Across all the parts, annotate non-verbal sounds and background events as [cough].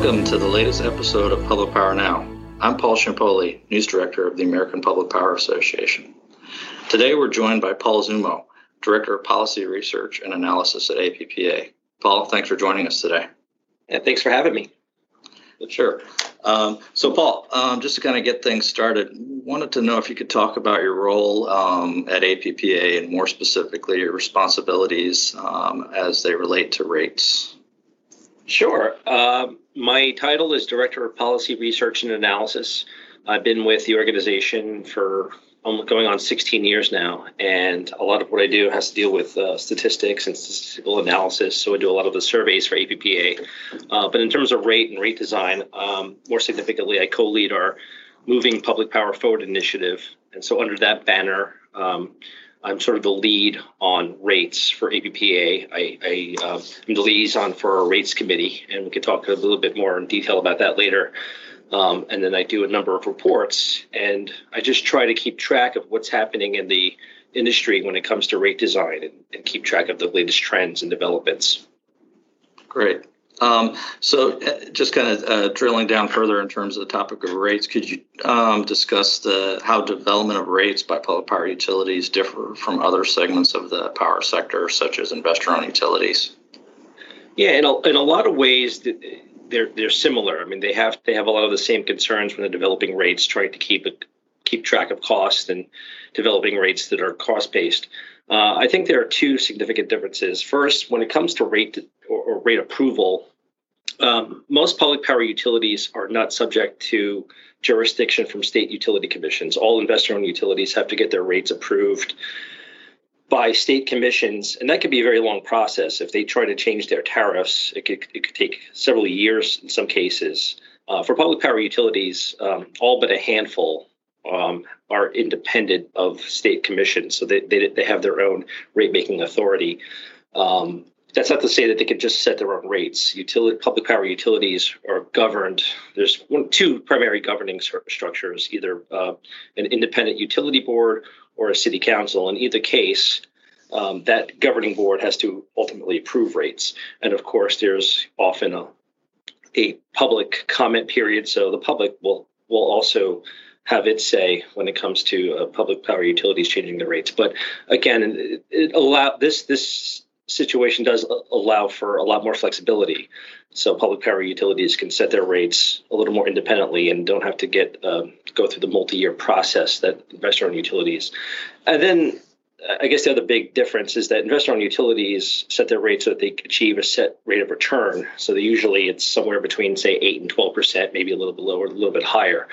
Welcome to the latest episode of Public Power Now. I'm Paul Ciampoli, News Director of the American Public Power Association. Today we're joined by Paul Zummo, Director of Policy Research and Analysis at APPA. Paul, thanks for joining us today. Yeah, thanks for having me. Sure. Um, so, Paul, um, just to kind of get things started, wanted to know if you could talk about your role um, at APPA and more specifically your responsibilities um, as they relate to rates. Sure. Um, my title is Director of Policy Research and Analysis. I've been with the organization for going on 16 years now, and a lot of what I do has to deal with uh, statistics and statistical analysis. So I do a lot of the surveys for APPA. Uh, but in terms of rate and rate design, um, more significantly, I co-lead our Moving Public Power Forward initiative, and so under that banner. Um, I'm sort of the lead on rates for APPA. I, I uh, am the liaison for our rates committee, and we can talk a little bit more in detail about that later. Um, and then I do a number of reports, and I just try to keep track of what's happening in the industry when it comes to rate design and, and keep track of the latest trends and developments. Great. Um, so, uh, just kind of uh, drilling down further in terms of the topic of rates, could you um, discuss the how development of rates by public power utilities differ from other segments of the power sector, such as investor-owned utilities? Yeah, in a, in a lot of ways, they're they're similar. I mean, they have they have a lot of the same concerns when they're developing rates, trying to keep it keep track of costs and developing rates that are cost based. Uh, I think there are two significant differences. First, when it comes to rate or, or rate approval, um, most public power utilities are not subject to jurisdiction from state utility commissions. All investor-owned utilities have to get their rates approved by state commissions, and that could be a very long process. If they try to change their tariffs, it could, it could take several years in some cases. Uh, for public power utilities, um, all but a handful um, are independent of state commissions, so they, they, they have their own rate making authority. Um, that's not to say that they can just set their own rates. Utility, public power utilities are governed. There's one, two primary governing structures: either uh, an independent utility board or a city council. In either case, um, that governing board has to ultimately approve rates. And of course, there's often a, a public comment period, so the public will will also have its say when it comes to uh, public power utilities changing their rates. But again, it, it allow this this situation does allow for a lot more flexibility. So public power utilities can set their rates a little more independently and don't have to get uh, go through the multi-year process that investor-owned utilities. And then I guess the other big difference is that investor-owned utilities set their rates so that they achieve a set rate of return. So usually it's somewhere between say eight and twelve percent, maybe a little bit lower, a little bit higher.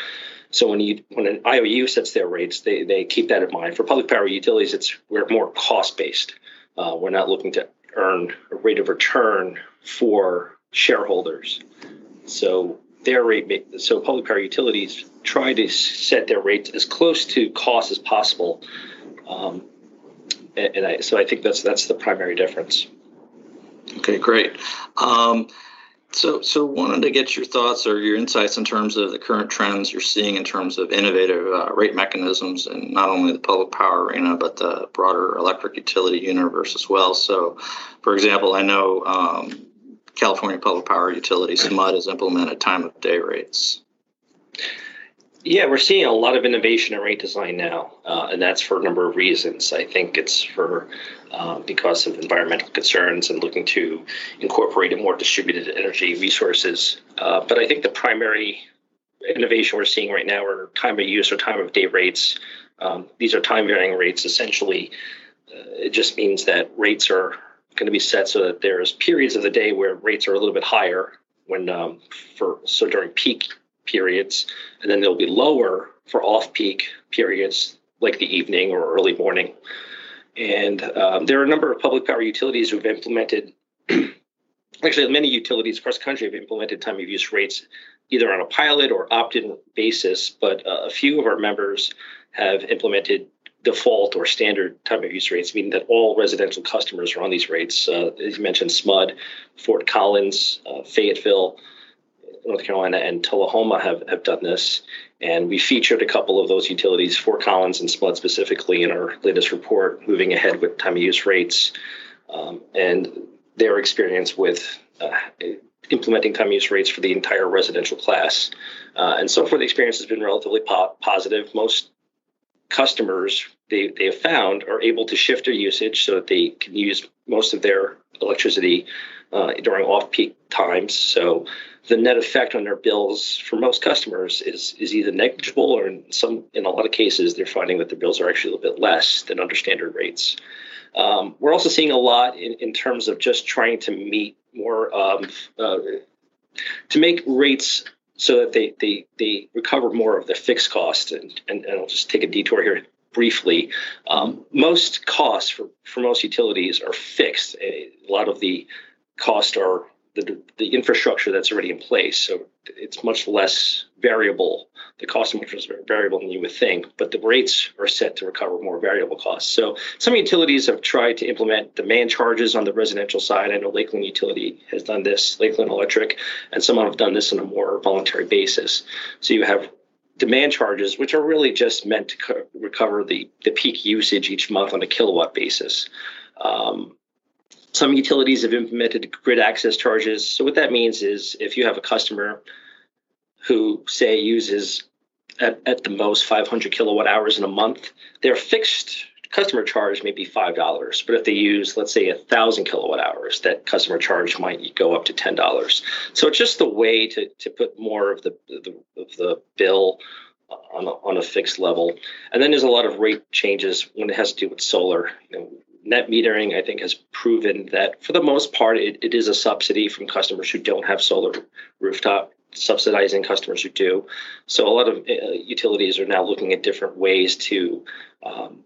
So when you when an IOU sets their rates, they they keep that in mind. For public power utilities, it's we're more cost based. Uh, we're not looking to earn a rate of return for shareholders. So their rate, so public power utilities try to set their rates as close to cost as possible. Um, and, I, so I think that's that's the primary difference. Okay, great. Um, so, so wanted to get your thoughts or your insights in terms of the current trends you're seeing in terms of innovative uh, rate mechanisms and not only the public power arena but the broader electric utility universe as well. So, for example, I know um, California Public Power Utility SMUD has implemented time of day rates. Yeah, we're seeing a lot of innovation in rate design now, uh, and that's for a number of reasons. I think it's for uh, because of environmental concerns and looking to incorporate a more distributed energy resources. Uh, but I think the primary innovation we're seeing right now are time of use or time of day rates. Um, these are time varying rates. Essentially, uh, it just means that rates are going to be set so that there's periods of the day where rates are a little bit higher when um, for so during peak periods, and then they'll be lower for off peak periods like the evening or early morning. And um, there are a number of public power utilities who've implemented, [clears throat] actually, many utilities across the country have implemented time of use rates either on a pilot or opt in basis, but uh, a few of our members have implemented default or standard time of use rates, meaning that all residential customers are on these rates. Uh, as you mentioned, SMUD, Fort Collins, uh, Fayetteville, North Carolina and Tullahoma have, have done this. And we featured a couple of those utilities, Fort Collins and SMUD specifically, in our latest report, moving ahead with time of use rates um, and their experience with uh, implementing time use rates for the entire residential class. Uh, and so far, the experience has been relatively po- positive. Most customers they, they have found are able to shift their usage so that they can use most of their electricity uh, during off peak times. So the net effect on their bills for most customers is is either negligible or in some in a lot of cases they're finding that their bills are actually a little bit less than under standard rates. Um, we're also seeing a lot in, in terms of just trying to meet more um, uh, to make rates so that they, they they recover more of the fixed cost and, and, and I'll just take a detour here briefly. Um, most costs for, for most utilities are fixed. A lot of the costs are the, the infrastructure that's already in place. So it's much less variable. The cost of much less variable than you would think, but the rates are set to recover more variable costs. So some utilities have tried to implement demand charges on the residential side. I know Lakeland Utility has done this, Lakeland Electric, and some have done this on a more voluntary basis. So you have demand charges, which are really just meant to co- recover the, the peak usage each month on a kilowatt basis. Um, some utilities have implemented grid access charges. So what that means is if you have a customer who say uses at, at the most 500 kilowatt hours in a month, their fixed customer charge may be five dollars. But if they use, let's say, a thousand kilowatt hours, that customer charge might go up to ten dollars. So it's just the way to to put more of the, the of the bill on a, on a fixed level. And then there's a lot of rate changes when it has to do with solar. You know, net metering, I think, has proven that for the most part, it, it is a subsidy from customers who don't have solar rooftop, subsidizing customers who do. So a lot of uh, utilities are now looking at different ways to um,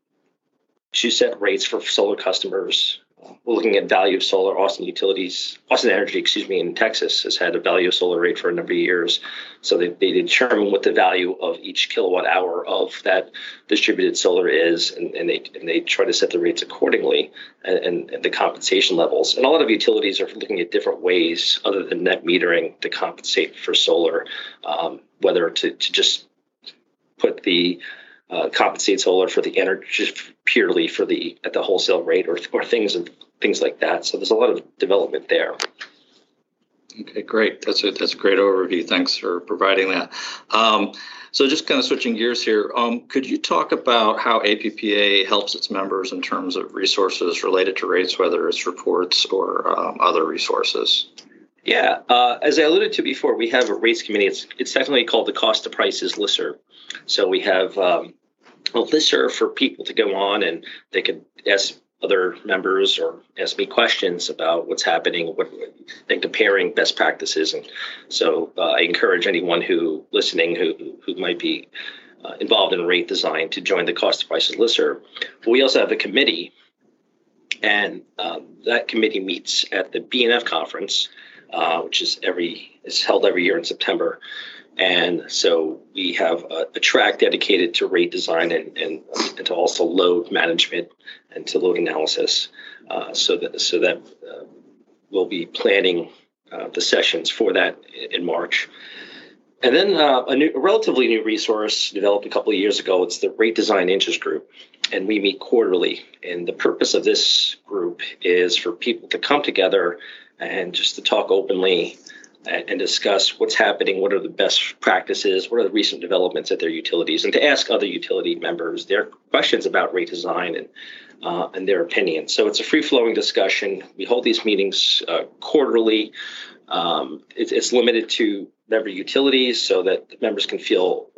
to set rates for solar customers we're looking at value of solar. Austin Utilities, Austin Energy, excuse me, in Texas has had a value of solar rate for a number of years. So they, they determine what the value of each kilowatt hour of that distributed solar is, and, and they and they try to set the rates accordingly and, and, and, the compensation levels. And a lot of utilities are looking at different ways other than net metering to compensate for solar, um, whether to, to just put the uh, compensate solar for the energy purely for the at the wholesale rate or or things and things like that. So there's a lot of development there. Okay, great. That's a that's a great overview. Thanks for providing that. Um, so just kind of switching gears here, um, could you talk about how APPA helps its members in terms of resources related to rates, whether it's reports or um, other resources? Yeah, uh, as I alluded to before, we have a rates committee. It's it's technically called the Cost to Prices listserv. So we have um, a listserv for people to go on and they could ask other members or ask me questions about what's happening what, and comparing best practices. And so uh, I encourage anyone who listening who, who might be uh, involved in rate design to join the cost prices listserv. We also have a committee, and uh, that committee meets at the B&F conference, uh, which is every is held every year in September. And so we have a, a track dedicated to rate design and, and, and, to also load management and to load analysis. Uh, so that so that uh, we'll be planning uh, the sessions for that in March. And then uh, a, new, a relatively new resource developed a couple of years ago. It's the Rate Design Interest Group, and we meet quarterly. And the purpose of this group is for people to come together and just to talk openly and discuss what's happening, what are the best practices, what are the recent developments at their utilities, and to ask other utility members their questions about rate design and uh, and their opinions. So it's a free flowing discussion. We hold these meetings uh, quarterly. Um, it, it's limited to member utilities so that members can feel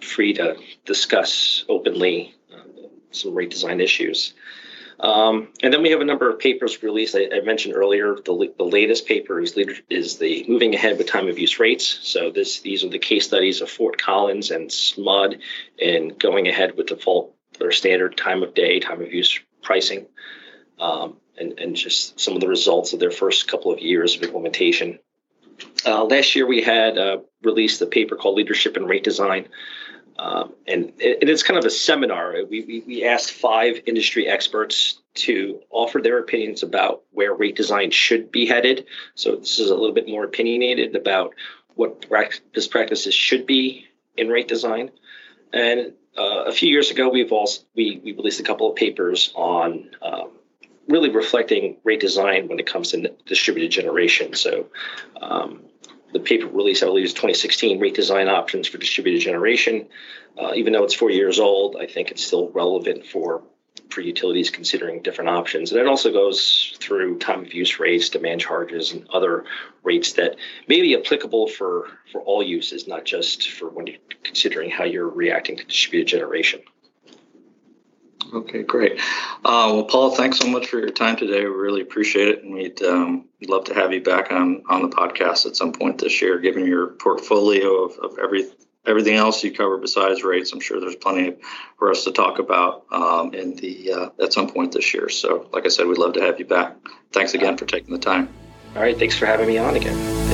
free to discuss openly uh, some rate design issues. Um, and then we have a number of papers released. I, I mentioned earlier the, the latest paper is, is the moving ahead with time of use rates. So this these are the case studies of Fort Collins and SMUD in going ahead with default or standard time of day, time of use pricing, um, and, and just some of the results of their first couple of years of implementation. Uh, last year we had uh, released a paper called Leadership and Rate Design. Um, and, it, it's kind of a seminar. We, we, we, asked five industry experts to offer their opinions about where rate design should be headed. So this is a little bit more opinionated about what best practices should be in rate design. And uh, a few years ago, we've also we, we released a couple of papers on um, really reflecting rate design when it comes to distributed generation. So, um, the paper release, I believe, is 2016 rate design options for distributed generation. Uh, even though it's four years old, I think it's still relevant for for utilities considering different options. And it also goes through time of use rates, demand charges, and other rates that may be applicable for, for all uses, not just for when you're considering how you're reacting to distributed generation. Okay, great. Uh, well, Paul, thanks so much for your time today. We really appreciate it, and we'd, um, love to have you back on on the podcast at some point this year, given your portfolio of, of every everything else you cover besides rates. I'm sure there's plenty for us to talk about um, in the uh, at some point this year. So, like I said, we'd love to have you back. Thanks again for taking the time. All right, thanks for having me on again.